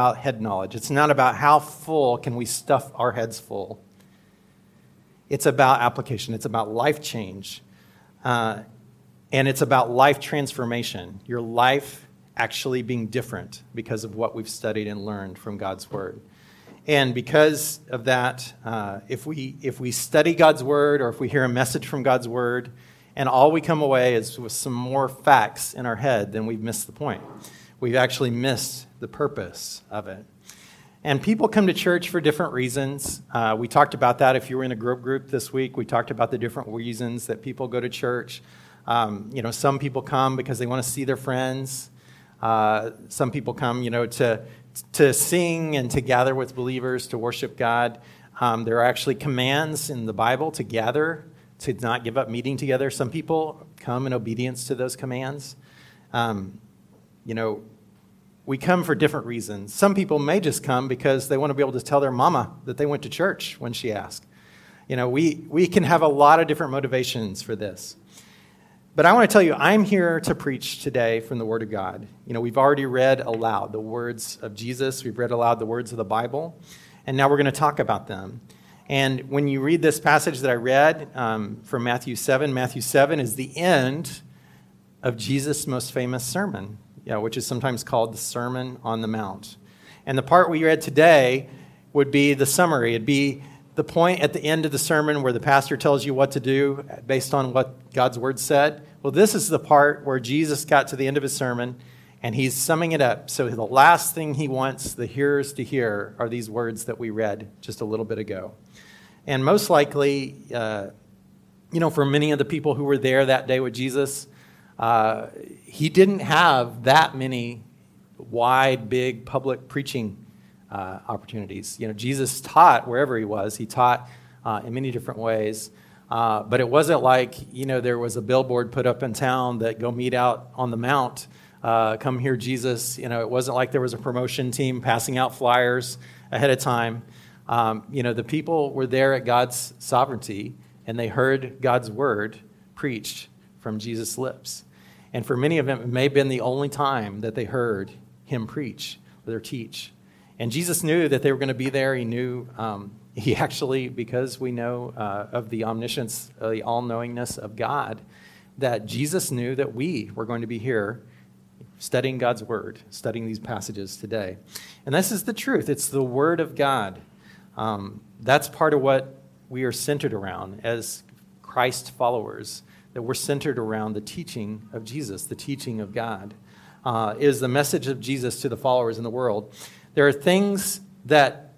about head knowledge. It's not about how full can we stuff our heads full. It's about application. It's about life change. Uh, and it's about life transformation. Your life actually being different because of what we've studied and learned from God's Word. And because of that, uh, if, we, if we study God's Word or if we hear a message from God's Word, and all we come away is with some more facts in our head, then we've missed the point. We've actually missed the purpose of it. And people come to church for different reasons. Uh, we talked about that if you were in a group group this week. We talked about the different reasons that people go to church. Um, you know, some people come because they want to see their friends. Uh, some people come, you know, to, to sing and to gather with believers, to worship God. Um, there are actually commands in the Bible to gather, to not give up meeting together. Some people come in obedience to those commands. Um, you know, we come for different reasons. Some people may just come because they want to be able to tell their mama that they went to church when she asked. You know, we, we can have a lot of different motivations for this. But I want to tell you, I'm here to preach today from the Word of God. You know, we've already read aloud the words of Jesus, we've read aloud the words of the Bible, and now we're going to talk about them. And when you read this passage that I read um, from Matthew 7, Matthew 7 is the end of Jesus' most famous sermon, know, which is sometimes called the Sermon on the Mount. And the part we read today would be the summary. It'd be the point at the end of the sermon where the pastor tells you what to do based on what God's word said. Well, this is the part where Jesus got to the end of his sermon and he's summing it up. So the last thing he wants the hearers to hear are these words that we read just a little bit ago. And most likely, uh, you know, for many of the people who were there that day with Jesus, uh, he didn't have that many wide, big public preaching uh, opportunities. You know, Jesus taught wherever he was. He taught uh, in many different ways. Uh, but it wasn't like, you know, there was a billboard put up in town that go meet out on the mount, uh, come hear Jesus. You know, it wasn't like there was a promotion team passing out flyers ahead of time. Um, you know, the people were there at God's sovereignty and they heard God's word preached from Jesus' lips. And for many of them, it may have been the only time that they heard him preach or teach. And Jesus knew that they were going to be there. He knew, um, he actually, because we know uh, of the omniscience, uh, the all knowingness of God, that Jesus knew that we were going to be here studying God's word, studying these passages today. And this is the truth it's the word of God. Um, that's part of what we are centered around as Christ followers, that we're centered around the teaching of Jesus, the teaching of God. Uh, is the message of Jesus to the followers in the world. There are things that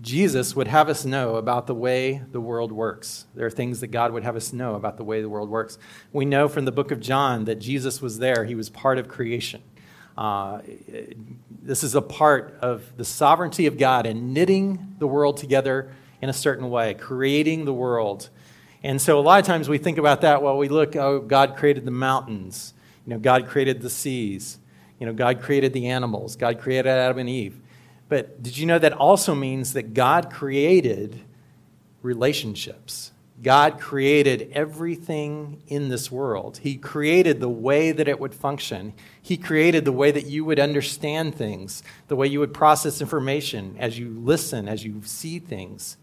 Jesus would have us know about the way the world works. There are things that God would have us know about the way the world works. We know from the book of John that Jesus was there, he was part of creation. Uh, this is a part of the sovereignty of God in knitting the world together in a certain way, creating the world. And so a lot of times we think about that, while we look, oh, God created the mountains, you know, God created the seas. You know, God created the animals, God created Adam and Eve. But did you know that also means that God created relationships? God created everything in this world. He created the way that it would function. He created the way that you would understand things, the way you would process information as you listen, as you see things.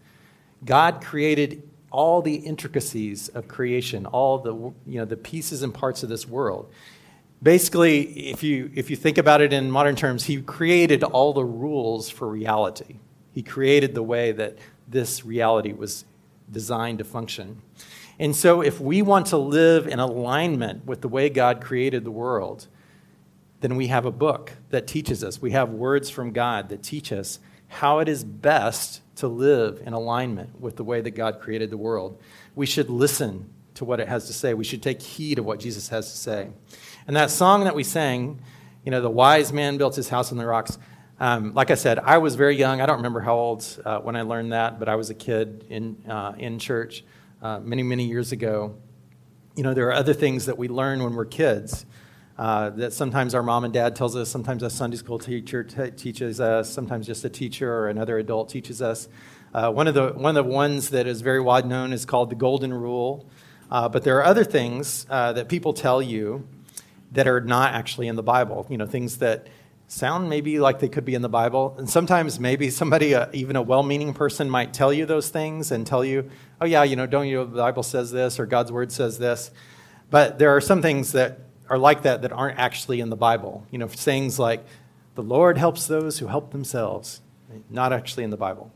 God created all the intricacies of creation, all the, you know, the pieces and parts of this world basically, if you, if you think about it in modern terms, he created all the rules for reality. He created the way that this reality was designed to function. And so, if we want to live in alignment with the way God created the world, then we have a book that teaches us. We have words from God that teach us how it is best to live in alignment with the way that God created the world. We should listen to what it has to say. We should take heed of what Jesus has to say. And that song that we sang, you know, the wise man built his house on the rocks. Um, like I said, I was very young. I don't remember how old uh, when I learned that, but I was a kid in, uh, in church uh, many, many years ago. You know, there are other things that we learn when we're kids uh, that sometimes our mom and dad tells us, sometimes a Sunday school teacher t- teaches us, sometimes just a teacher or another adult teaches us. Uh, one, of the, one of the ones that is very wide known is called the Golden Rule. Uh, but there are other things that people tell you that are not actually in the Bible. You know, things that sound maybe like they could be in the Bible. And sometimes maybe somebody, uh, even a well meaning person, might tell you those things and tell you, oh, yeah, you know, don't you know the Bible says this or God's word says this. But there are some things that are like that that aren't actually in the Bible. You know, sayings like, the Lord helps those who help themselves, not actually in the Bible.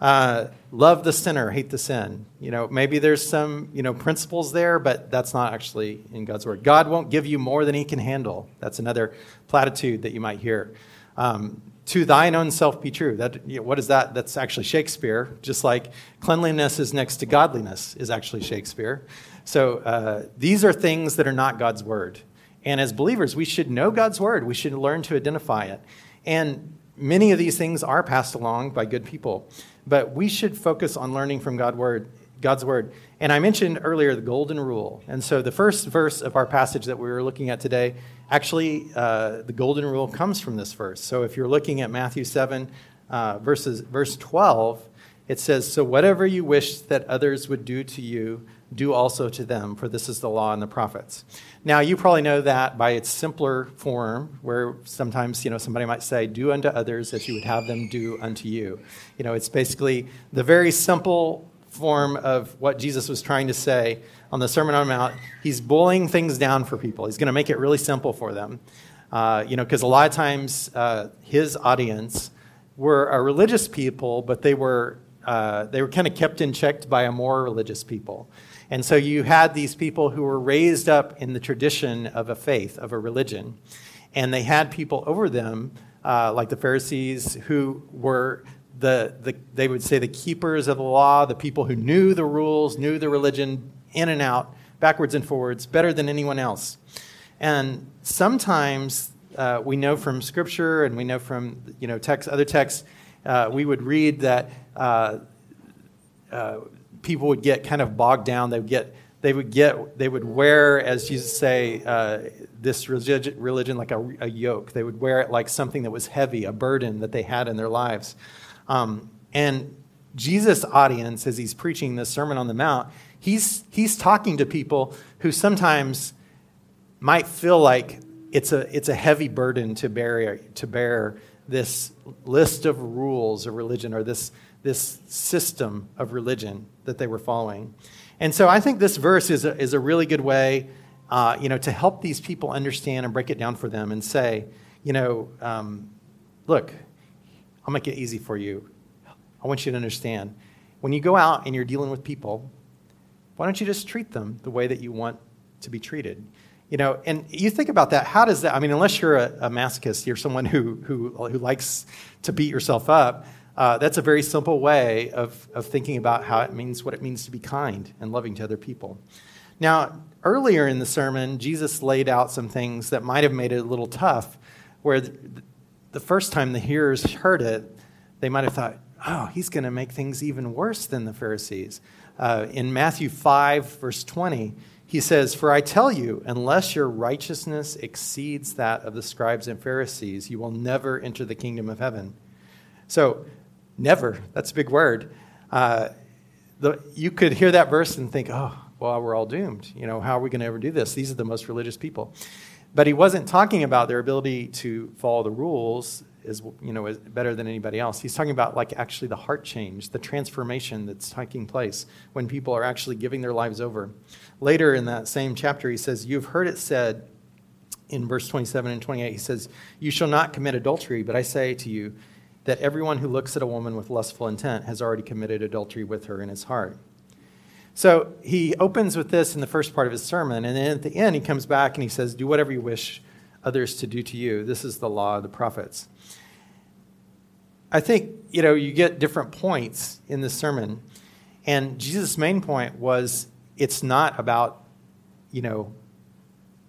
Uh, love the sinner, hate the sin. You know, maybe there's some, you know, principles there, but that's not actually in God's word. God won't give you more than he can handle. That's another platitude that you might hear. Um, to thine own self be true. That, you know, what is that? That's actually Shakespeare. Just like cleanliness is next to godliness is actually Shakespeare. So uh, these are things that are not God's word. And as believers, we should know God's word. We should learn to identify it. And many of these things are passed along by good people. But we should focus on learning from God word, God's word. And I mentioned earlier the golden rule. And so the first verse of our passage that we were looking at today, actually, uh, the golden rule comes from this verse. So if you're looking at Matthew 7, uh, verses, verse 12, it says, So whatever you wish that others would do to you, do also to them, for this is the law and the prophets. Now, you probably know that by its simpler form, where sometimes, you know, somebody might say, do unto others as you would have them do unto you. You know, it's basically the very simple form of what Jesus was trying to say on the Sermon on the Mount. He's boiling things down for people. He's going to make it really simple for them. Uh, you know, because a lot of times uh, his audience were a religious people, but they were uh, they were kind of kept in check by a more religious people. And so you had these people who were raised up in the tradition of a faith, of a religion. And they had people over them, uh, like the Pharisees, who were the, the, they would say, the keepers of the law, the people who knew the rules, knew the religion in and out, backwards and forwards, better than anyone else. And sometimes uh, we know from Scripture and we know from you know text, other texts, uh, we would read that uh, uh people would get kind of bogged down. They would get, they would get, they would wear, as you say, uh, this religion like a, a, yoke. They would wear it like something that was heavy, a burden that they had in their lives. Um, and Jesus' audience, as he's preaching this Sermon on the Mount, he's, he's talking to people who sometimes might feel like it's a, it's a heavy burden to bear, to bear this list of rules of religion or this, this system of religion that they were following. And so I think this verse is a, is a really good way, uh, you know, to help these people understand and break it down for them and say, you know, um, look, I'll make it easy for you. I want you to understand. When you go out and you're dealing with people, why don't you just treat them the way that you want to be treated? You know, and you think about that. How does that? I mean, unless you're a, a masochist, you're someone who, who, who likes to beat yourself up. Uh, that's a very simple way of, of thinking about how it means what it means to be kind and loving to other people. Now, earlier in the sermon, Jesus laid out some things that might have made it a little tough, where the, the first time the hearers heard it, they might have thought, oh, he's going to make things even worse than the Pharisees. Uh, in Matthew 5, verse 20, he says, For I tell you, unless your righteousness exceeds that of the scribes and Pharisees, you will never enter the kingdom of heaven. So, Never. That's a big word. Uh, the, you could hear that verse and think, oh, well, we're all doomed. You know, how are we going to ever do this? These are the most religious people. But he wasn't talking about their ability to follow the rules is you know is better than anybody else. He's talking about like actually the heart change, the transformation that's taking place when people are actually giving their lives over. Later in that same chapter, he says, "You've heard it said." In verse 27 and 28, he says, You shall not commit adultery, but I say to you, that everyone who looks at a woman with lustful intent has already committed adultery with her in his heart. So he opens with this in the first part of his sermon, and then at the end he comes back and he says, Do whatever you wish others to do to you. This is the law of the prophets. I think, you know, you get different points in this sermon. And Jesus' main point was it's not about, you know,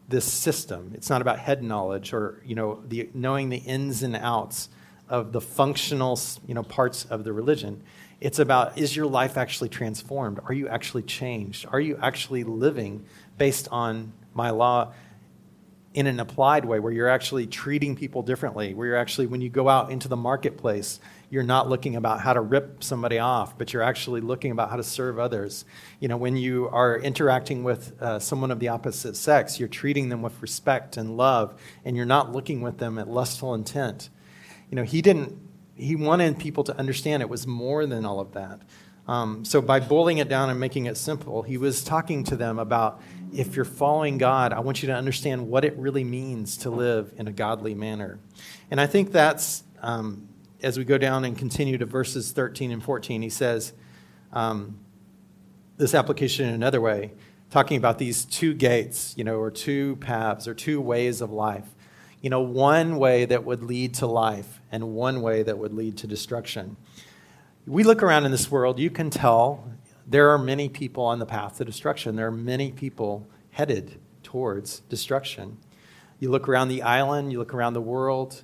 this system. It's not about head knowledge or, you know, the, knowing the ins and outs of the functional you know, parts of the religion. It's about is your life actually transformed? Are you actually changed? Are you actually living based on my law? in an applied way where you're actually treating people differently, where you're actually, when you go out into the marketplace, you're not looking about how to rip somebody off, but you're actually looking about how to serve others. You know, when you are interacting with uh, someone of the opposite sex, you're treating them with respect and love, and you're not looking with them at lustful intent. You know, he didn't, he wanted people to understand it was more than all of that. Um, so by boiling it down and making it simple, he was talking to them about if you're following God, I want you to understand what it really means to live in a godly manner. And I think that's, um, as we go down and continue to verses 13 and 14, he says um, this application in another way, talking about these two gates, you know, or two paths or two ways of life. You know, one way that would lead to life and one way that would lead to destruction we look around in this world, you can tell there are many people on the path to destruction. There are many people headed towards destruction. You look around the island, you look around the world,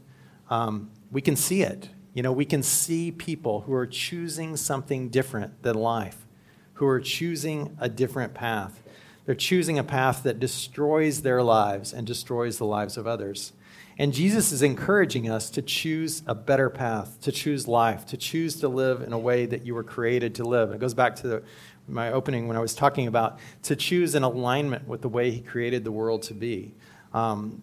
um, we can see it. You know, we can see people who are choosing something different than life, who are choosing a different path. They're choosing a path that destroys their lives and destroys the lives of others. And Jesus is encouraging us to choose a better path, to choose life, to choose to live in a way that you were created to live. It goes back to the, my opening when I was talking about to choose in alignment with the way He created the world to be. Um,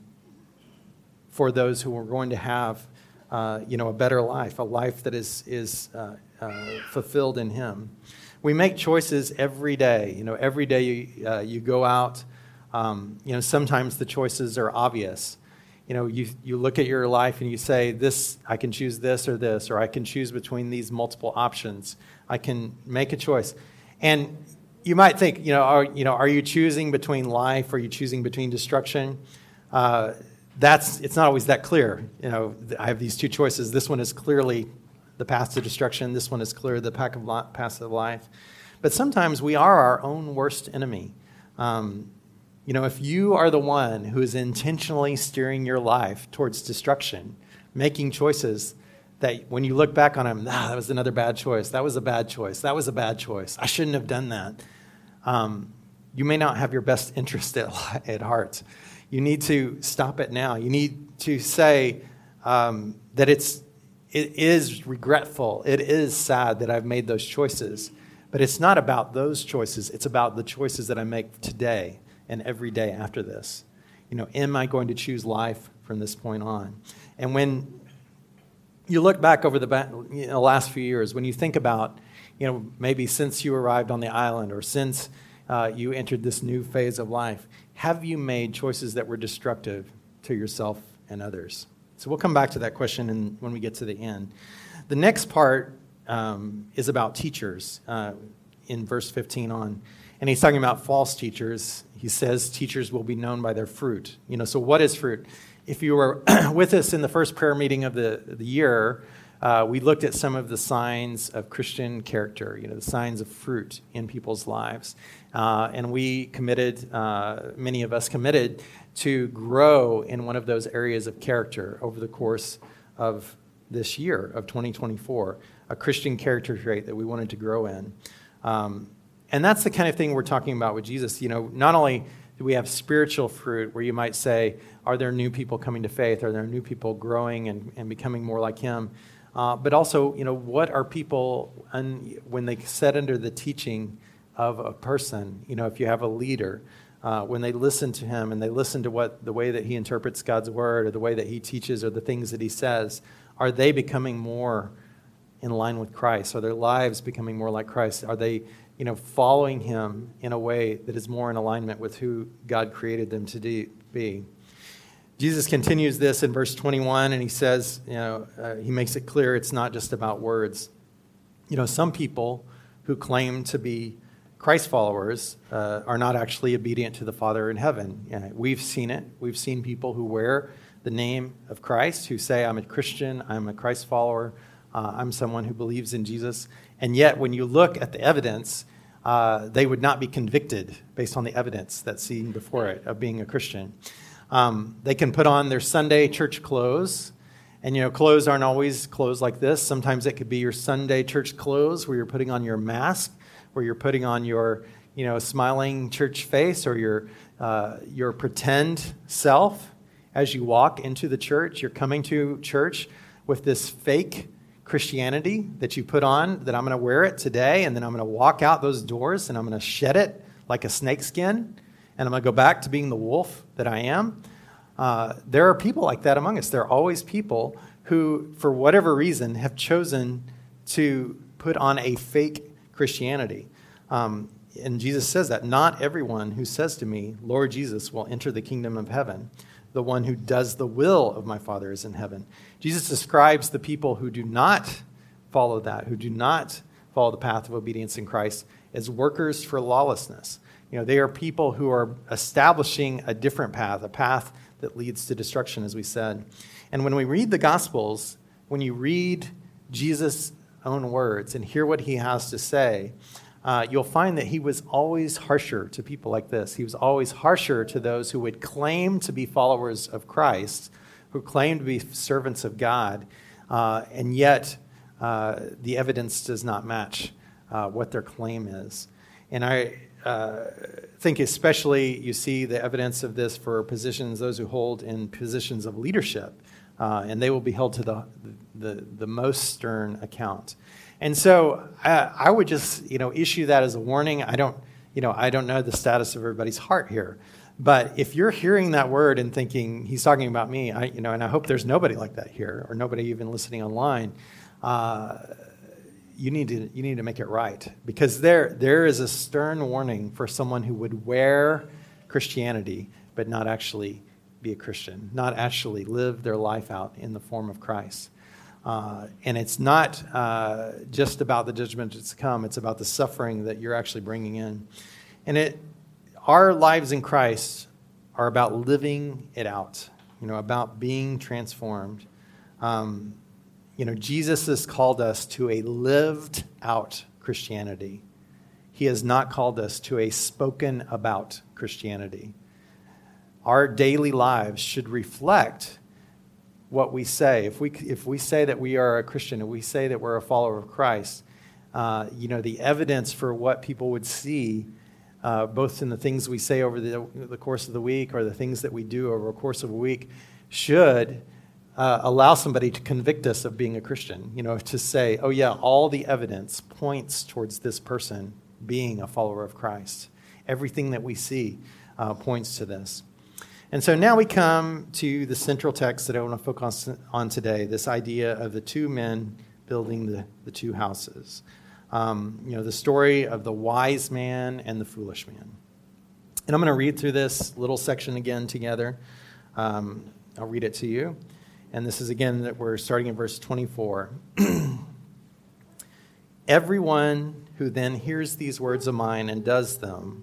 for those who are going to have, uh, you know, a better life, a life that is is uh, uh, fulfilled in Him. We make choices every day. You know, every day you, uh, you go out. Um, you know, sometimes the choices are obvious you know, you, you look at your life and you say, this, I can choose this or this, or I can choose between these multiple options. I can make a choice. And you might think, you know, are, you know, are you choosing between life? Are you choosing between destruction? Uh, that's, it's not always that clear. You know, I have these two choices. This one is clearly the path to destruction. This one is clear the path of, path of life. But sometimes we are our own worst enemy. Um, you know, if you are the one who is intentionally steering your life towards destruction, making choices that when you look back on them, ah, that was another bad choice. That was a bad choice. That was a bad choice. I shouldn't have done that. Um, you may not have your best interest at, at heart. You need to stop it now. You need to say um, that it's, it is regretful. It is sad that I've made those choices. But it's not about those choices, it's about the choices that I make today and every day after this. You know, am I going to choose life from this point on? And when you look back over the you know, last few years, when you think about, you know, maybe since you arrived on the island or since uh, you entered this new phase of life, have you made choices that were destructive to yourself and others? So we'll come back to that question in, when we get to the end. The next part um, is about teachers uh, in verse 15 on. And he's talking about false teachers he says teachers will be known by their fruit. You know, so what is fruit? If you were with us in the first prayer meeting of the, the year, uh, we looked at some of the signs of Christian character, you know, the signs of fruit in people's lives. Uh, and we committed, uh, many of us committed, to grow in one of those areas of character over the course of this year of 2024, a Christian character trait that we wanted to grow in. Um, and that's the kind of thing we're talking about with Jesus. You know, not only do we have spiritual fruit where you might say, are there new people coming to faith? Are there new people growing and, and becoming more like him? Uh, but also, you know, what are people, un, when they sit under the teaching of a person, you know, if you have a leader, uh, when they listen to him and they listen to what the way that he interprets God's word or the way that he teaches or the things that he says, are they becoming more in line with Christ? Are their lives becoming more like Christ? Are they you know, following him in a way that is more in alignment with who God created them to be. Jesus continues this in verse 21, and he says, you know, uh, he makes it clear it's not just about words. You know, some people who claim to be Christ followers uh, are not actually obedient to the Father in heaven. We've seen it. We've seen people who wear the name of Christ, who say, I'm a Christian, I'm a Christ follower, uh, I'm someone who believes in Jesus. And yet, when you look at the evidence, uh, they would not be convicted based on the evidence that's seen before it of being a Christian. Um, they can put on their Sunday church clothes. And, you know, clothes aren't always clothes like this. Sometimes it could be your Sunday church clothes where you're putting on your mask, where you're putting on your, you know, smiling church face or your, uh, your pretend self as you walk into the church. You're coming to church with this fake Christianity that you put on, that I'm going to wear it today, and then I'm going to walk out those doors and I'm going to shed it like a snakeskin, and I'm going to go back to being the wolf that I am. Uh, there are people like that among us. There are always people who, for whatever reason, have chosen to put on a fake Christianity. Um, and Jesus says that not everyone who says to me, Lord Jesus, will enter the kingdom of heaven. The one who does the will of my Father is in heaven. Jesus describes the people who do not follow that, who do not follow the path of obedience in Christ, as workers for lawlessness. You know, they are people who are establishing a different path, a path that leads to destruction, as we said. And when we read the Gospels, when you read Jesus' own words and hear what he has to say, uh, you'll find that he was always harsher to people like this. He was always harsher to those who would claim to be followers of Christ, who claim to be servants of God, uh, and yet uh, the evidence does not match uh, what their claim is. And I uh, think, especially, you see the evidence of this for positions, those who hold in positions of leadership, uh, and they will be held to the, the, the most stern account. And so I, I would just, you know, issue that as a warning. I don't, you know, I don't know the status of everybody's heart here. But if you're hearing that word and thinking he's talking about me, I, you know, and I hope there's nobody like that here or nobody even listening online, uh, you need to you need to make it right because there there is a stern warning for someone who would wear Christianity but not actually be a Christian, not actually live their life out in the form of Christ. Uh, and it's not uh, just about the judgment that's to come, it's about the suffering that you're actually bringing in. And it, our lives in Christ are about living it out, you know, about being transformed. Um, you know, Jesus has called us to a lived out Christianity. He has not called us to a spoken about Christianity. Our daily lives should reflect what we say. If we, if we say that we are a Christian, if we say that we're a follower of Christ, uh, you know, the evidence for what people would see, uh, both in the things we say over the, the course of the week or the things that we do over the course of a week, should uh, allow somebody to convict us of being a Christian. You know, to say, oh, yeah, all the evidence points towards this person being a follower of Christ. Everything that we see uh, points to this. And so now we come to the central text that I want to focus on today this idea of the two men building the, the two houses. Um, you know, the story of the wise man and the foolish man. And I'm going to read through this little section again together. Um, I'll read it to you. And this is again that we're starting in verse 24. Everyone who then hears these words of mine and does them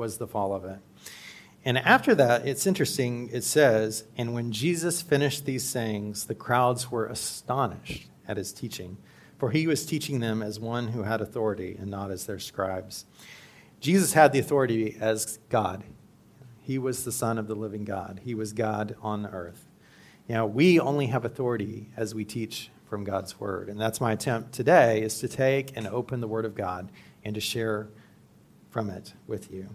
was the fall of it. And after that, it's interesting, it says, And when Jesus finished these sayings, the crowds were astonished at his teaching, for he was teaching them as one who had authority and not as their scribes. Jesus had the authority as God. He was the Son of the living God, he was God on earth. Know, we only have authority as we teach from God's word. And that's my attempt today is to take and open the word of God and to share from it with you.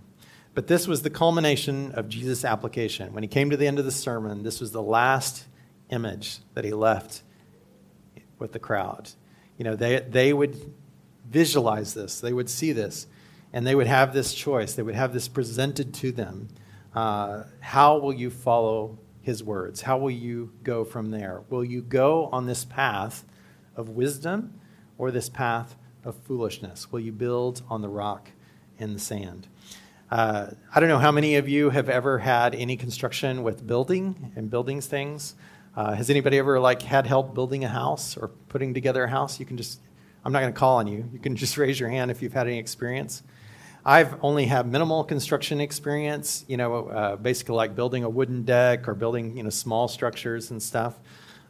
But this was the culmination of Jesus' application. When he came to the end of the sermon, this was the last image that he left with the crowd. You know, they, they would visualize this, they would see this, and they would have this choice. They would have this presented to them. Uh, how will you follow his words? How will you go from there? Will you go on this path of wisdom or this path of foolishness? Will you build on the rock in the sand? Uh, I don't know how many of you have ever had any construction with building and building things. Uh, has anybody ever like had help building a house or putting together a house? You can just, I'm not going to call on you. You can just raise your hand if you've had any experience. I've only had minimal construction experience, you know, uh, basically like building a wooden deck or building, you know, small structures and stuff.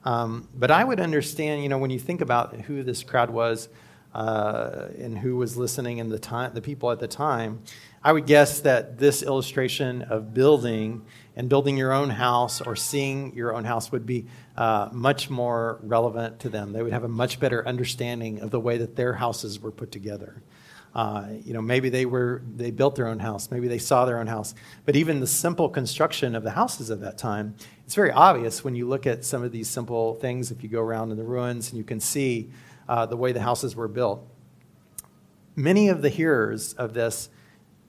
Um, but I would understand, you know, when you think about who this crowd was uh, and who was listening and the time, the people at the time, I would guess that this illustration of building and building your own house or seeing your own house would be uh, much more relevant to them. They would have a much better understanding of the way that their houses were put together. Uh, you know, maybe they were they built their own house, maybe they saw their own house. But even the simple construction of the houses of that time, it's very obvious when you look at some of these simple things. If you go around in the ruins and you can see uh, the way the houses were built, many of the hearers of this,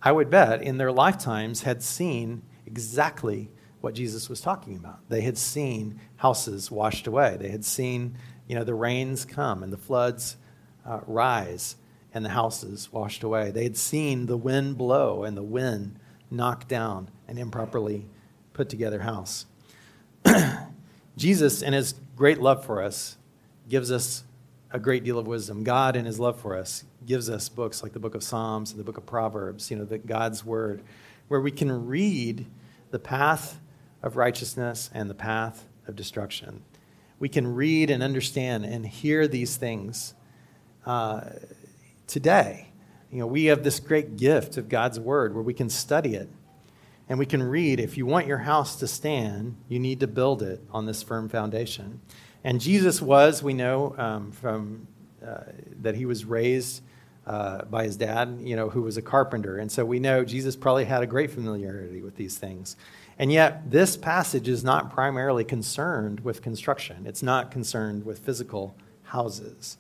I would bet, in their lifetimes had seen exactly what Jesus was talking about. They had seen houses washed away. They had seen, you know, the rains come and the floods uh, rise and the houses washed away. They had seen the wind blow and the wind knock down an improperly put together house. Jesus, in his great love for us, gives us a great deal of wisdom. God, in his love for us, gives us books like the book of Psalms and the book of Proverbs, you know, the, God's word, where we can read the path of righteousness and the path of destruction. We can read and understand and hear these things uh, today. You know, we have this great gift of God's Word where we can study it and we can read if you want your house to stand, you need to build it on this firm foundation. And Jesus was, we know um, from uh, that he was raised uh, by his dad, you know, who was a carpenter. And so we know Jesus probably had a great familiarity with these things. And yet, this passage is not primarily concerned with construction, it's not concerned with physical houses.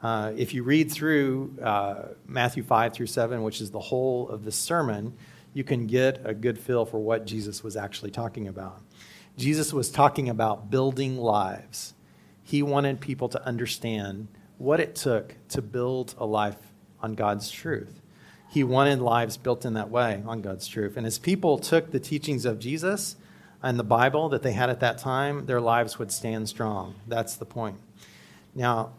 Uh, if you read through uh, Matthew 5 through 7, which is the whole of the sermon, you can get a good feel for what Jesus was actually talking about. Jesus was talking about building lives. He wanted people to understand what it took to build a life on God's truth. He wanted lives built in that way on God's truth. And as people took the teachings of Jesus and the Bible that they had at that time, their lives would stand strong. That's the point. Now,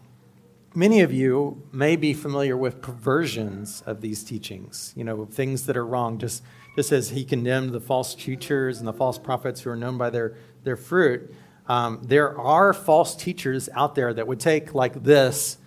Many of you may be familiar with perversions of these teachings, you know, things that are wrong, just, just as he condemned the false teachers and the false prophets who are known by their, their fruit. Um, there are false teachers out there that would take, like this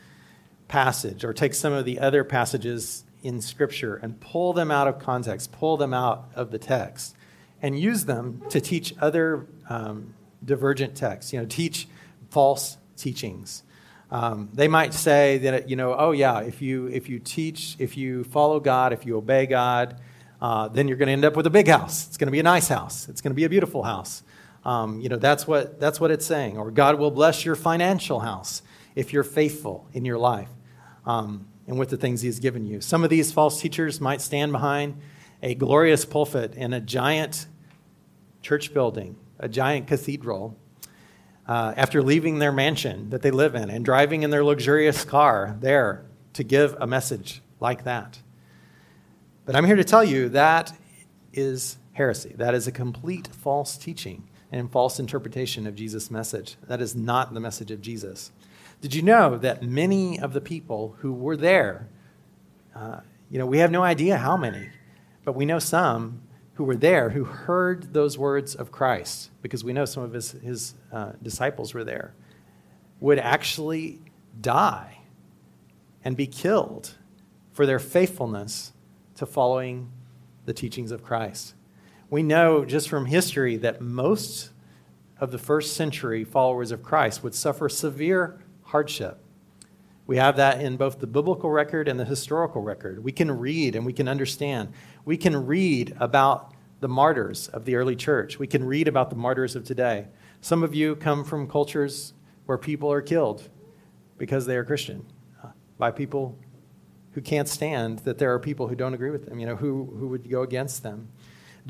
passage, or take some of the other passages in Scripture and pull them out of context, pull them out of the text, and use them to teach other um, divergent texts, you know, teach false teachings. Um, they might say that, you know, oh, yeah, if you, if you teach, if you follow God, if you obey God, uh, then you're going to end up with a big house. It's going to be a nice house. It's going to be a beautiful house. Um, you know, that's what, that's what it's saying. Or God will bless your financial house if you're faithful in your life um, and with the things He's given you. Some of these false teachers might stand behind a glorious pulpit in a giant church building, a giant cathedral, uh, after leaving their mansion that they live in and driving in their luxurious car there to give a message like that. But I'm here to tell you that is heresy. That is a complete false teaching and false interpretation of Jesus' message. That is not the message of Jesus. Did you know that many of the people who were there, uh, you know, we have no idea how many, but we know some who were there who heard those words of Christ, because we know some of his, his uh, disciples were there, would actually die and be killed for their faithfulness to following the teachings of Christ. We know just from history that most of the first century followers of Christ would suffer severe hardship. We have that in both the biblical record and the historical record. We can read and we can understand we can read about the martyrs of the early church. We can read about the martyrs of today. Some of you come from cultures where people are killed because they are Christian uh, by people who can't stand that there are people who don't agree with them, you know, who, who would go against them.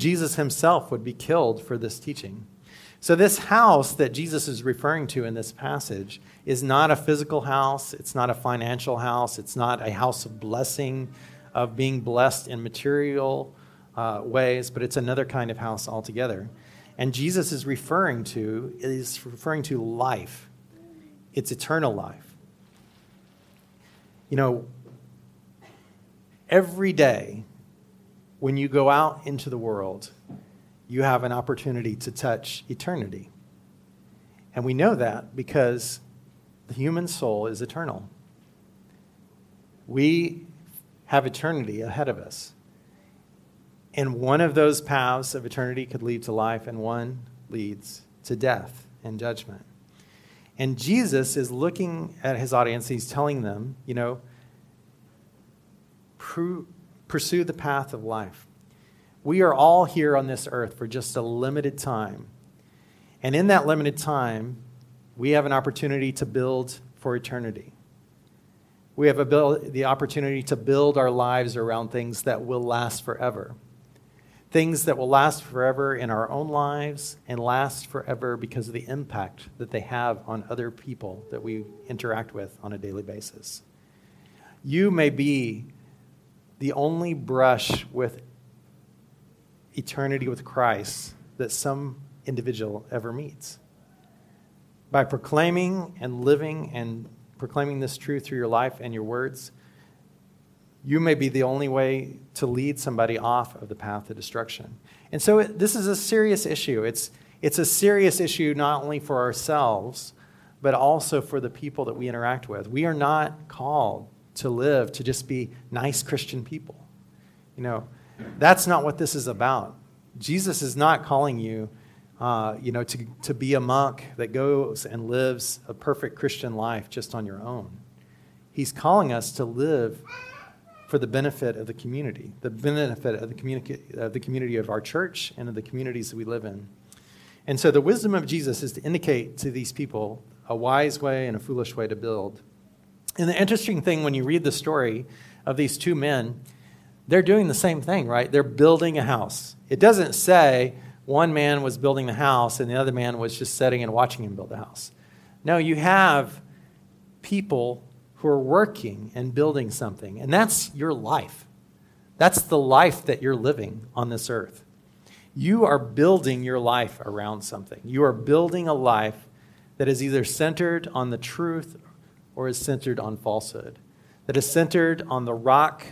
Jesus himself would be killed for this teaching. So, this house that Jesus is referring to in this passage is not a physical house, it's not a financial house, it's not a house of blessing of being blessed in material uh, ways, but it's another kind of house altogether. And Jesus is referring to is referring to life. It's eternal life. You know, every day when you go out into the world, you have an opportunity to touch eternity. And we know that because the human soul is eternal. We have eternity ahead of us. And one of those paths of eternity could lead to life, and one leads to death and judgment. And Jesus is looking at his audience, he's telling them, you know, pursue the path of life. We are all here on this earth for just a limited time. And in that limited time, we have an opportunity to build for eternity. We have build, the opportunity to build our lives around things that will last forever. Things that will last forever in our own lives and last forever because of the impact that they have on other people that we interact with on a daily basis. You may be the only brush with eternity with Christ that some individual ever meets. By proclaiming and living and proclaiming this truth through your life and your words, you may be the only way to lead somebody off of the path of destruction. And so it, this is a serious issue. It's, it's a serious issue not only for ourselves, but also for the people that we interact with. We are not called to live to just be nice Christian people. You know, that's not what this is about. Jesus is not calling you, uh, you know, to, to be a monk that goes and lives a perfect Christian life just on your own. He's calling us to live for the benefit of the community, the benefit of the, communi- of the community of our church and of the communities that we live in. And so the wisdom of Jesus is to indicate to these people a wise way and a foolish way to build. And the interesting thing when you read the story of these two men, they're doing the same thing, right? They're building a house. It doesn't say one man was building the house and the other man was just sitting and watching him build the house. No, you have people who are working and building something, and that's your life. That's the life that you're living on this earth. You are building your life around something. You are building a life that is either centered on the truth or is centered on falsehood, that is centered on the rock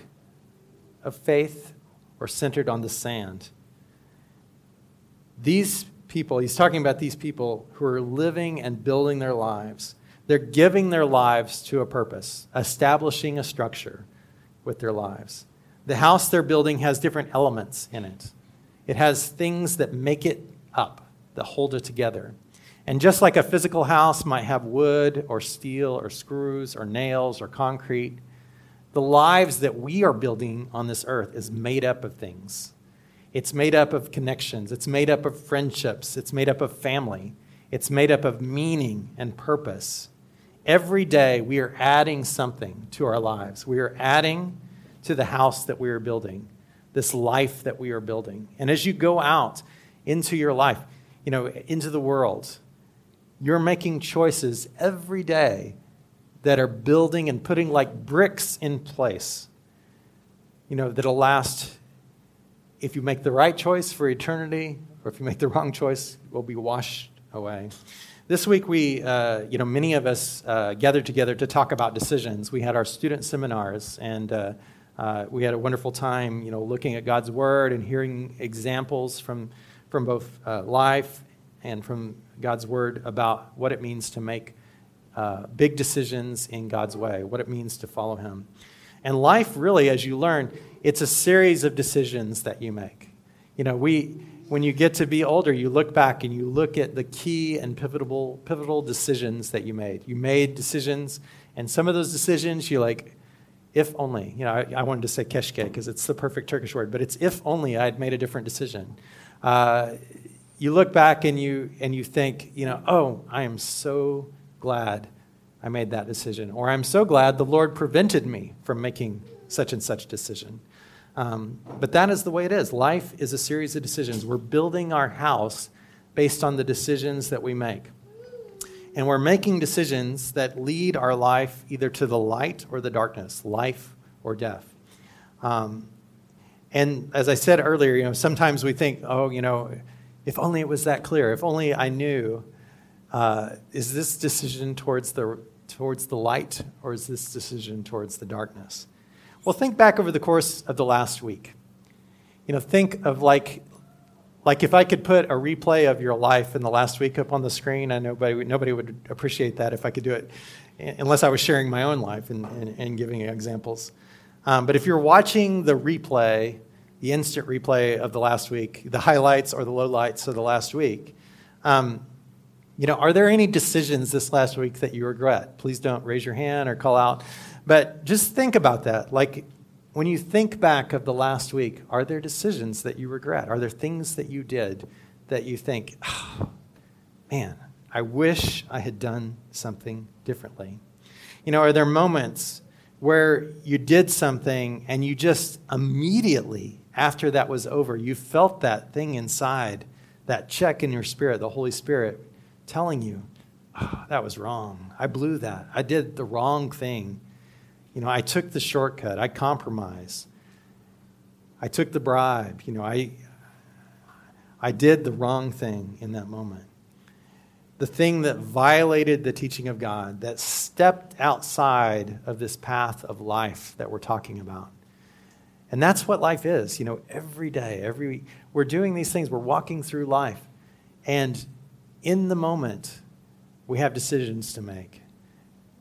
of faith or centered on the sand. These people, he's talking about these people who are living and building their lives. They're giving their lives to a purpose, establishing a structure with their lives. The house they're building has different elements in it. It has things that make it up, that hold it together. And just like a physical house might have wood or steel or screws or nails or concrete, the lives that we are building on this earth is made up of things. It's made up of connections, it's made up of friendships, it's made up of family, it's made up of meaning and purpose. Every day we are adding something to our lives. We are adding to the house that we are building, this life that we are building. And as you go out into your life, you know, into the world, you're making choices every day that are building and putting like bricks in place, you know, that'll last if you make the right choice for eternity, or if you make the wrong choice, will be washed away. This week, we, uh, you know, many of us uh, gathered together to talk about decisions. We had our student seminars, and uh, uh we had a wonderful time, you know, looking at God's Word and hearing examples from, from both uh, life and from God's Word about what it means to make uh, big decisions in God's way, what it means to follow Him. And life, really, as you learn, it's a series of decisions that you make. You know, we, when you get to be older, you look back and you look at the key and pivotal, pivotal decisions that you made. You made decisions, and some of those decisions you like, if only, you know, I, I wanted to say keşke because it's the perfect Turkish word, but it's if only I had made a different decision. Uh, you look back and you and you think, you know, oh, I am so glad I made that decision, or I'm so glad the Lord prevented me from making such and such decision. Um, but that is the way it is. Life is a series of decisions. We're building our house based on the decisions that we make. And we're making decisions that lead our life either to the light or the darkness, life or death. Um, and as I said earlier, you know, sometimes we think, oh, you know, if only it was that clear, if only I knew. Uh, is this decision towards the, towards the light or is this decision towards the darkness? Well, think back over the course of the last week. You know, think of like, like if I could put a replay of your life in the last week up on the screen, I nobody, nobody would appreciate that if I could do it, unless I was sharing my own life and, and, and giving examples. Um, but if you're watching the replay, the instant replay of the last week, the highlights or the lowlights of the last week, um, you know, are there any decisions this last week that you regret? Please don't raise your hand or call out. But just think about that. Like, when you think back of the last week, are there decisions that you regret? Are there things that you did that you think, oh, man, I wish I had done something differently? You know, are there moments where you did something and you just immediately, after that was over, you felt that thing inside, that check in your spirit, the Holy Spirit telling you, oh, that was wrong. I blew that. I did the wrong thing. You know, I took the shortcut. I compromised. I took the bribe. You know, I, I did the wrong thing in that moment. The thing that violated the teaching of God, that stepped outside of this path of life that we're talking about. And that's what life is. You know, every day, every we're doing these things, we're walking through life. And in the moment, we have decisions to make.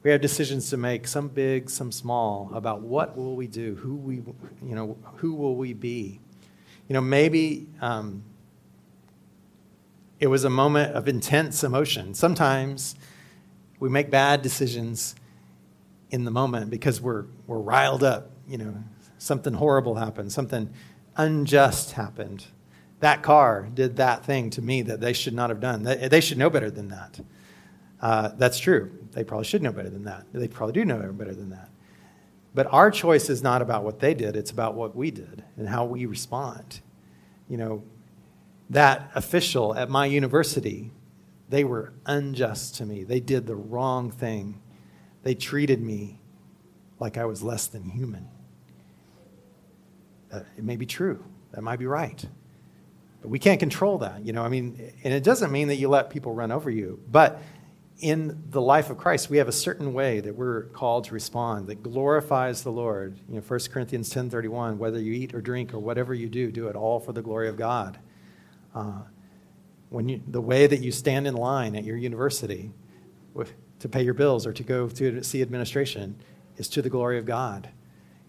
We have decisions to make, some big, some small, about what will we do, who we, you know, who will we be. You know, maybe um, it was a moment of intense emotion. Sometimes we make bad decisions in the moment because we're, we're riled up. You know, something horrible happened, something unjust happened that car did that thing to me that they should not have done. They, should know better than that. Uh, that's true. They probably should know better than that. They probably do know better than that. But our choice is not about what they did, it's about what we did and how we respond. You know, that official at my university, they were unjust to me. They did the wrong thing. They treated me like I was less than human. It may be true. That might be right. But we can't control that, you know. I mean, and it doesn't mean that you let people run over you, but in the life of Christ, we have a certain way that we're called to respond that glorifies the Lord. You know, 1 Corinthians 10:31, whether you eat or drink or whatever you do, do it all for the glory of God. Uh, when you, the way that you stand in line at your university to pay your bills or to go to see administration is to the glory of God.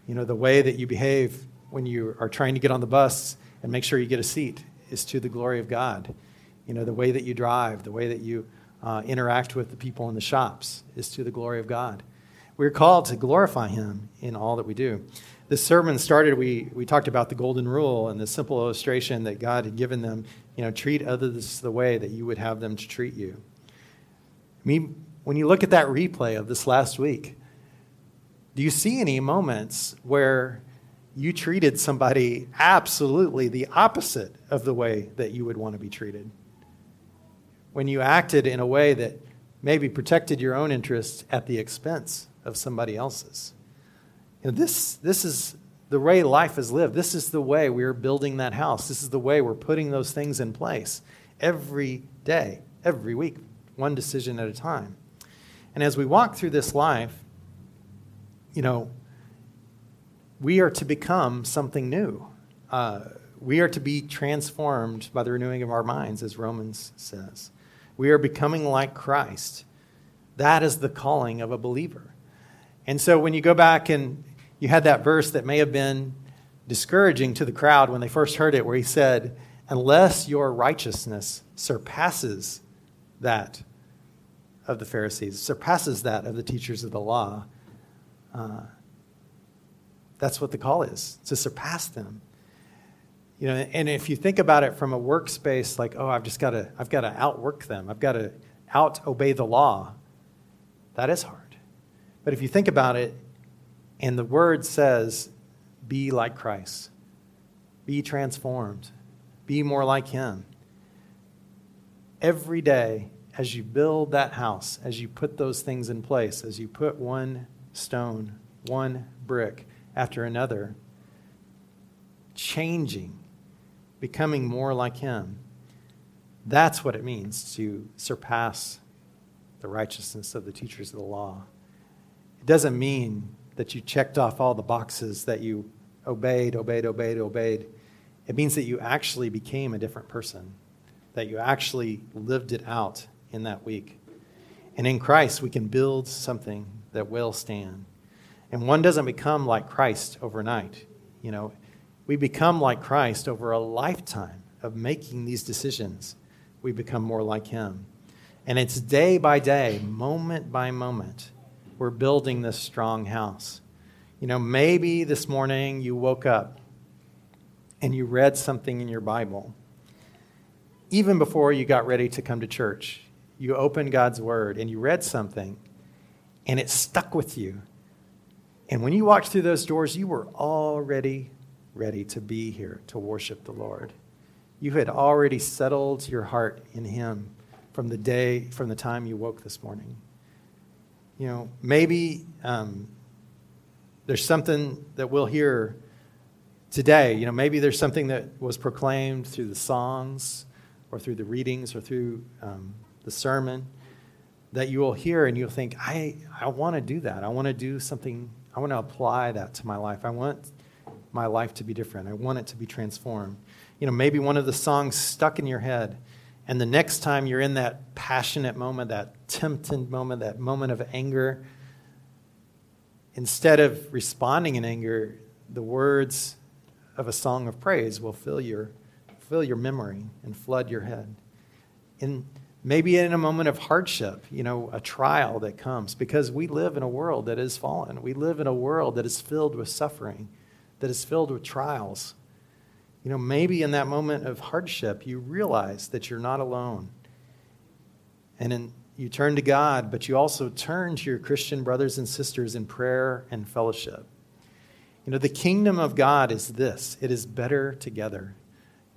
You know, the way that you behave when you are trying to get on the bus and make sure you get a seat is to the glory of God. You know, the way that you drive, the way that you uh, interact with the people in the shops is to the glory of God. We're called to glorify Him in all that we do. This sermon started, we, we talked about the golden rule and the simple illustration that God had given them. You know, treat others the way that you would have them to treat you. I mean, when you look at that replay of this last week, do you see any moments where you treated somebody absolutely the opposite of the way that you would want to be treated. When you acted in a way that maybe protected your own interests at the expense of somebody else's. You know, this, this is the way life is lived. This is the way we're building that house. This is the way we're putting those things in place every day, every week, one decision at a time. And as we walk through this life, you know, we are to become something new. Uh, we are to be transformed by the renewing of our minds, as Romans says. We are becoming like Christ. That is the calling of a believer. And so when you go back and you had that verse that may have been discouraging to the crowd when they first heard it, where he said, Unless your righteousness surpasses that of the Pharisees, surpasses that of the teachers of the law, uh, that's what the call is to surpass them. You know, and if you think about it from a workspace, like, oh, I've just got to, I've got to outwork them. I've got to out obey the law. That is hard. But if you think about it, and the word says, be like Christ, be transformed, be more like Him. Every day, as you build that house, as you put those things in place, as you put one stone, one brick, after another, changing, becoming more like Him. That's what it means to surpass the righteousness of the teachers of the law. It doesn't mean that you checked off all the boxes that you obeyed, obeyed, obeyed, obeyed. It means that you actually became a different person, that you actually lived it out in that week. And in Christ, we can build something that will stand. And one doesn't become like Christ overnight. You know, we become like Christ over a lifetime of making these decisions. We become more like Him. And it's day by day, moment by moment, we're building this strong house. You know, maybe this morning you woke up and you read something in your Bible. Even before you got ready to come to church, you opened God's Word and you read something and it stuck with you. And when you walked through those doors, you were already ready to be here to worship the Lord. You had already settled your heart in Him from the day, from the time you woke this morning. You know, maybe um, there's something that we'll hear today. You know, maybe there's something that was proclaimed through the songs or through the readings or through um, the sermon that you will hear and you'll think, I, I want to do that. I want to do something, I want to apply that to my life. I want my life to be different. I want it to be transformed. You know, maybe one of the songs stuck in your head, and the next time you're in that passionate moment, that tempted moment, that moment of anger, instead of responding in anger, the words of a song of praise will fill your, fill your memory and flood your head. In, maybe in a moment of hardship, you know, a trial that comes, because we live in a world that is fallen. We live in a world that is filled with suffering that is filled with trials. You know, maybe in that moment of hardship, you realize that you're not alone. And in, you turn to God, but you also turn to your Christian brothers and sisters in prayer and fellowship. You know, the kingdom of God is this it is better together.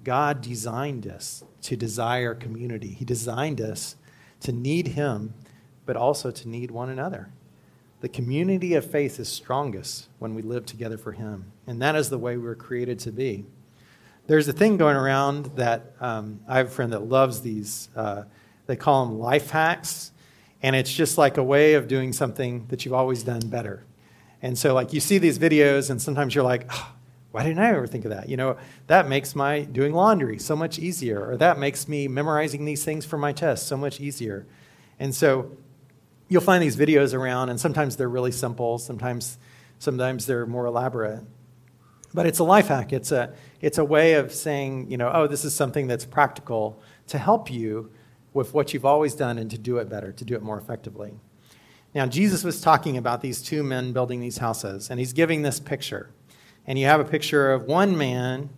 God designed us to desire community, He designed us to need Him, but also to need one another. The community of faith is strongest when we live together for Him. And that is the way we were created to be. There's a thing going around that um, I have a friend that loves these. Uh, they call them life hacks. And it's just like a way of doing something that you've always done better. And so, like, you see these videos, and sometimes you're like, oh, why didn't I ever think of that? You know, that makes my doing laundry so much easier, or that makes me memorizing these things for my test so much easier. And so, you'll find these videos around, and sometimes they're really simple, sometimes, sometimes they're more elaborate. But it's a life hack. It's a, it's a way of saying, you know, oh, this is something that's practical to help you with what you've always done and to do it better, to do it more effectively. Now, Jesus was talking about these two men building these houses, and he's giving this picture. And you have a picture of one man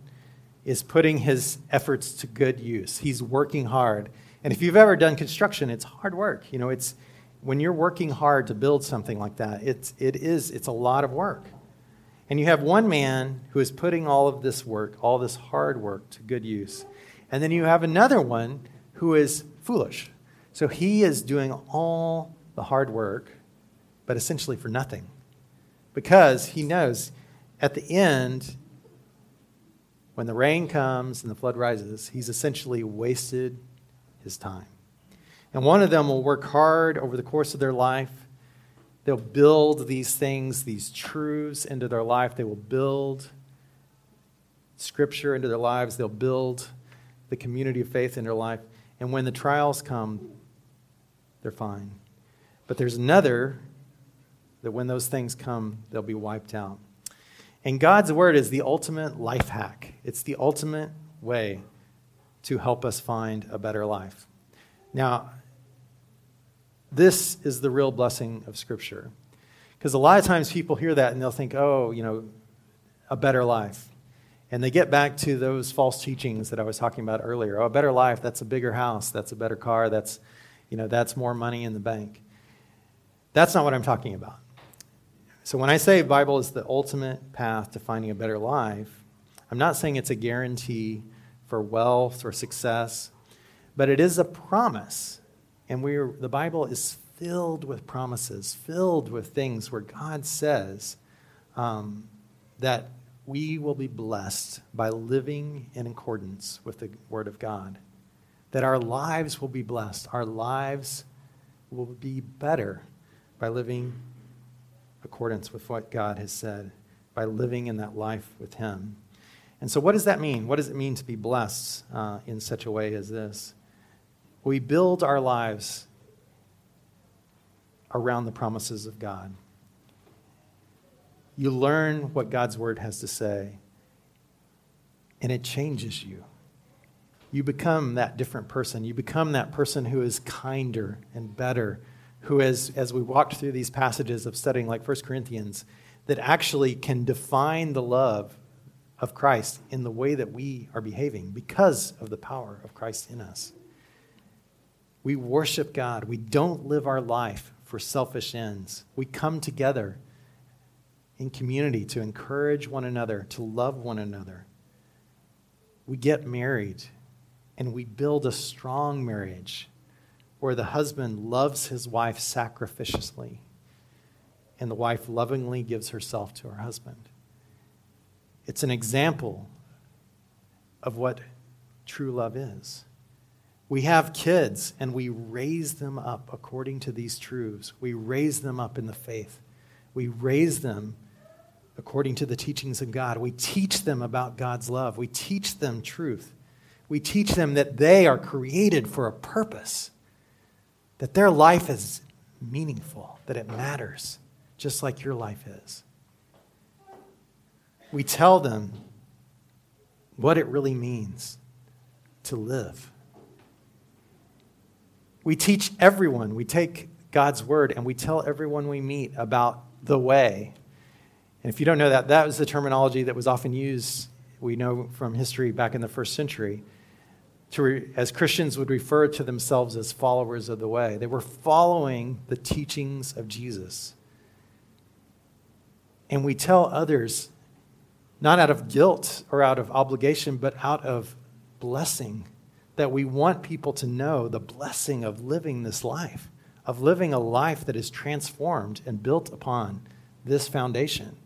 is putting his efforts to good use. He's working hard. And if you've ever done construction, it's hard work. You know, it's, when you're working hard to build something like that, it's, it is, it's a lot of work. And you have one man who is putting all of this work, all this hard work to good use. And then you have another one who is foolish. So he is doing all the hard work, but essentially for nothing. Because he knows at the end, when the rain comes and the flood rises, he's essentially wasted his time. And one of them will work hard over the course of their life. They'll build these things, these truths into their life. They will build scripture into their lives. They'll build the community of faith in their life. And when the trials come, they're fine. But there's another that when those things come, they'll be wiped out. And God's word is the ultimate life hack, it's the ultimate way to help us find a better life. Now, this is the real blessing of Scripture. Because a lot of times people hear that and they'll think, oh, you know, a better life. And they get back to those false teachings that I was talking about earlier. Oh, a better life, that's a bigger house, that's a better car, that's, you know, that's more money in the bank. That's not what I'm talking about. So when I say Bible is the ultimate path to finding a better life, I'm not saying it's a guarantee for wealth or success, but it is a promise and we're, the Bible is filled with promises, filled with things where God says um, that we will be blessed by living in accordance with the Word of God. That our lives will be blessed. Our lives will be better by living accordance with what God has said, by living in that life with Him. And so, what does that mean? What does it mean to be blessed uh, in such a way as this? We build our lives around the promises of God. You learn what God's word has to say, and it changes you. You become that different person. You become that person who is kinder and better, who, as, as we walked through these passages of studying, like 1 Corinthians, that actually can define the love of Christ in the way that we are behaving because of the power of Christ in us. We worship God. We don't live our life for selfish ends. We come together in community to encourage one another, to love one another. We get married and we build a strong marriage where the husband loves his wife sacrificially and the wife lovingly gives herself to her husband. It's an example of what true love is. We have kids and we raise them up according to these truths. We raise them up in the faith. We raise them according to the teachings of God. We teach them about God's love. We teach them truth. We teach them that they are created for a purpose, that their life is meaningful, that it matters, just like your life is. We tell them what it really means to live. We teach everyone, we take God's word and we tell everyone we meet about the way and if you don't know that, that was the terminology that was often used, we know from history back in the first century, to re, as Christians would refer to themselves as followers of the way. They were following the teachings of Jesus. And we tell others, not out of guilt or out of obligation, but out of blessing, that we want people to know the blessing of living this life, of living a life that is transformed and built upon this foundation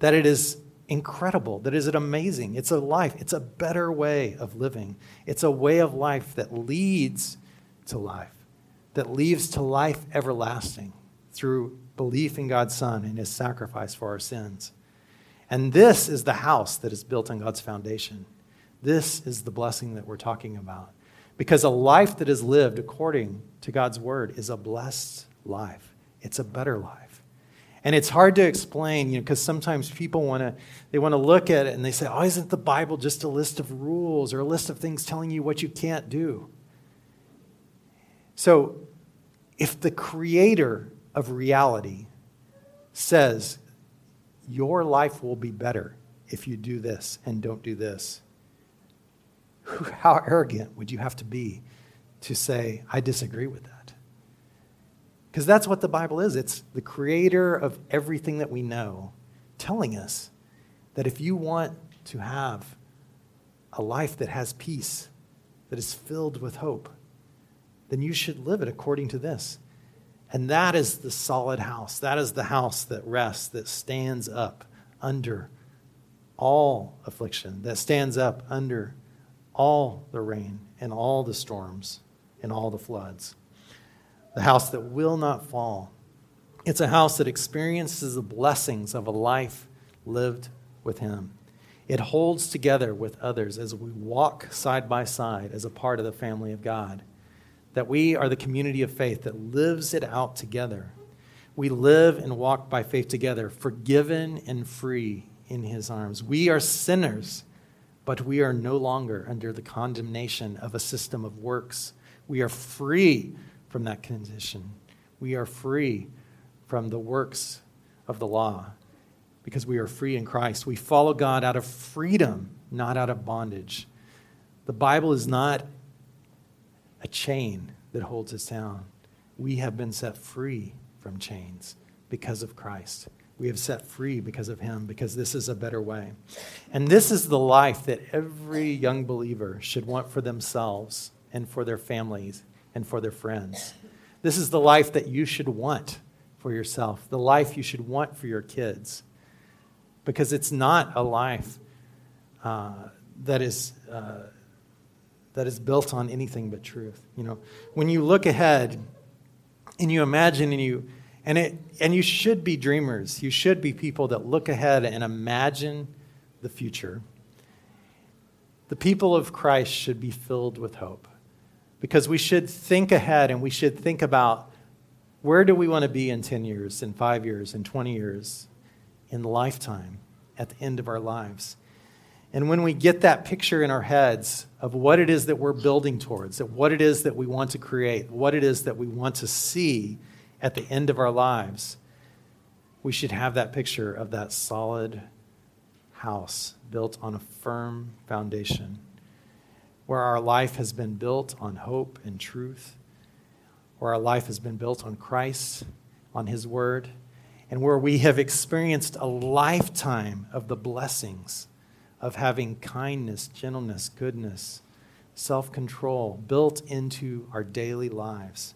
that it is incredible, that is it amazing. It's a life, it's a better way of living. It's a way of life that leads to life, that leads to life everlasting through belief in God's Son and his sacrifice for our sins. And this is the house that is built on God's foundation. This is the blessing that we're talking about. Because a life that is lived according to God's word is a blessed life. It's a better life. And it's hard to explain, you know, because sometimes people want to they want to look at it and they say, "Oh, isn't the Bible just a list of rules or a list of things telling you what you can't do?" So, if the creator of reality says your life will be better if you do this and don't do this, how arrogant would you have to be to say, I disagree with that? Because that's what the Bible is it's the creator of everything that we know telling us that if you want to have a life that has peace, that is filled with hope, then you should live it according to this. And that is the solid house. That is the house that rests, that stands up under all affliction, that stands up under all the rain and all the storms and all the floods the house that will not fall. It's a house that experiences the blessings of a life lived with Him. It holds together with others as we walk side by side as a part of the family of God. That we are the community of faith that lives it out together. We live and walk by faith together, forgiven and free in His arms. We are sinners, but we are no longer under the condemnation of a system of works. We are free from that condition. We are free from the works of the law because we are free in Christ. We follow God out of freedom, not out of bondage. The Bible is not a chain that holds us down. We have been set free from chains because of Christ. We have set free because of Him, because this is a better way. And this is the life that every young believer should want for themselves and for their families and for their friends. This is the life that you should want for yourself, the life you should want for your kids, because it's not a life uh, that is. Uh, that is built on anything but truth. You know, when you look ahead and you imagine and you and it and you should be dreamers. You should be people that look ahead and imagine the future. The people of Christ should be filled with hope because we should think ahead and we should think about where do we want to be in 10 years, in five years, in 20 years, in lifetime, at the end of our lives. And when we get that picture in our heads of what it is that we're building towards, of what it is that we want to create, what it is that we want to see at the end of our lives, we should have that picture of that solid house built on a firm foundation where our life has been built on hope and truth, where our life has been built on Christ, on His Word, and where we have experienced a lifetime of the blessings of having kindness, gentleness, goodness, self control built into our daily lives.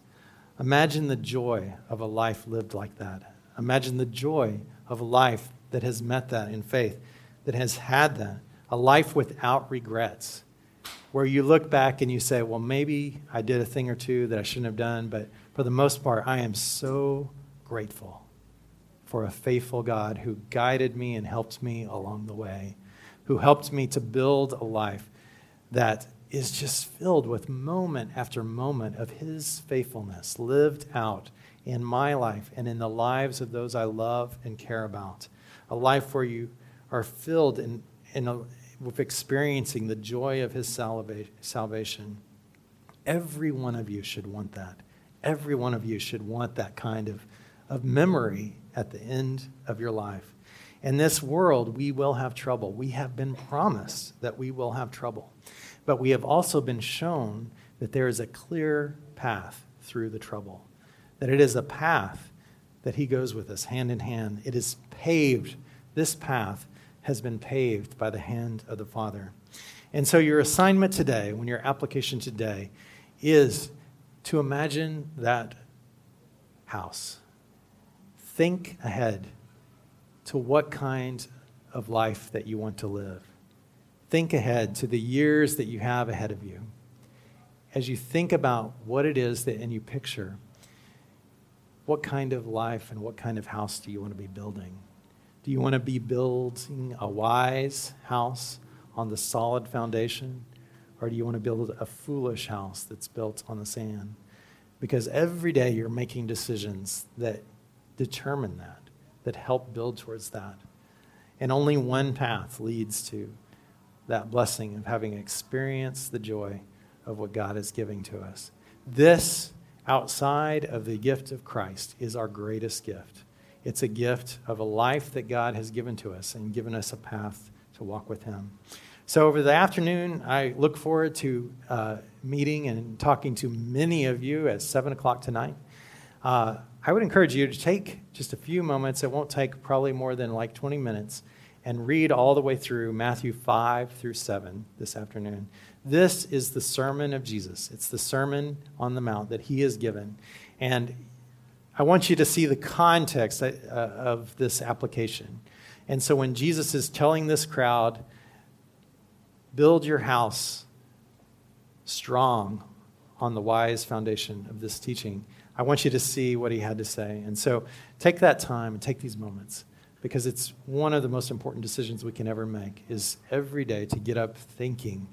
Imagine the joy of a life lived like that. Imagine the joy of a life that has met that in faith, that has had that, a life without regrets, where you look back and you say, well, maybe I did a thing or two that I shouldn't have done, but for the most part, I am so grateful for a faithful God who guided me and helped me along the way, who helped me to build a life that is just filled with moment after moment of His faithfulness lived out in my life and in the lives of those I love and care about. A life where you are filled in, in a, with experiencing the joy of his salvation. Every one of you should want that. Every one of you should want that kind of, of memory at the end of your life. In this world, we will have trouble. We have been promised that we will have trouble. But we have also been shown that there is a clear path through the trouble that it is a path that He goes with us hand in hand. It is paved, this path has been paved by the hand of the Father. And so, your assignment today, when your application today, is to imagine that house. Think ahead to what kind of life that you want to live. Think ahead to the years that you have ahead of you. As you think about what it is that, and you picture, what kind of life and what kind of house do you want to be building? Do you want to be building a wise house on the solid foundation? Or do you want to build a foolish house that's built on the sand? Because every day you're making decisions that determine that, that help build towards that. And only one path leads to that blessing of having experienced the joy of what God is giving to us. This outside of the gift of Christ is our greatest gift. It's a gift of a life that God has given to us and given us a path to walk with Him. So, over the afternoon, I look forward to uh, meeting and talking to many of you at 7 o'clock tonight. Uh, I would encourage you to take just a few moments, it won't take probably more than like 20 minutes, and read all the way through Matthew 5 through 7 this afternoon. This is the sermon of Jesus. It's the Sermon on the Mount that he has given. And I want you to see the context uh, of this application. And so when Jesus is telling this crowd, build your house strong on the wise foundation of this teaching, I want you to see what he had to say. And so take that time and take these moments because it's one of the most important decisions we can ever make is every day to get up thinking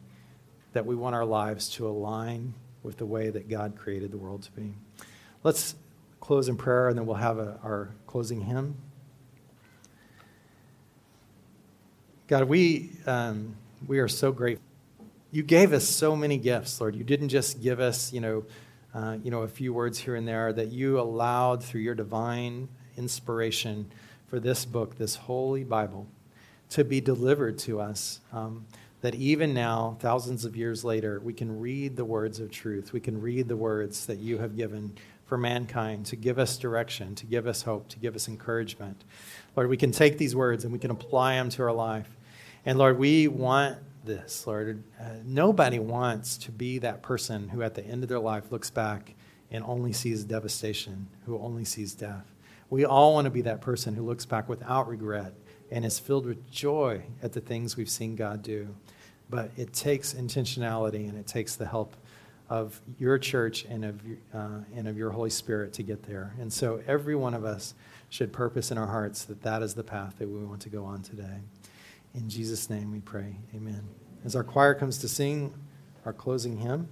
that we want our lives to align with the way that God created the world to be. Let's close in prayer and then we'll have a, our closing hymn. God, we, um, we are so grateful. You gave us so many gifts, Lord. You didn't just give us, you know, uh, you know, a few words here and there that you allowed through your divine inspiration for this book, this holy Bible, to be delivered to us. Um, that even now, thousands of years later, we can read the words of truth. We can read the words that you have given for mankind to give us direction, to give us hope, to give us encouragement. Lord, we can take these words and we can apply them to our life. And Lord, we want this, Lord. Uh, nobody wants to be that person who at the end of their life looks back and only sees devastation, who only sees death. We all want to be that person who looks back without regret and is filled with joy at the things we've seen God do. But it takes intentionality and it takes the help of your church and of, uh, and of your Holy Spirit to get there. And so every one of us should purpose in our hearts that that is the path that we want to go on today. In Jesus' name we pray. Amen. As our choir comes to sing our closing hymn.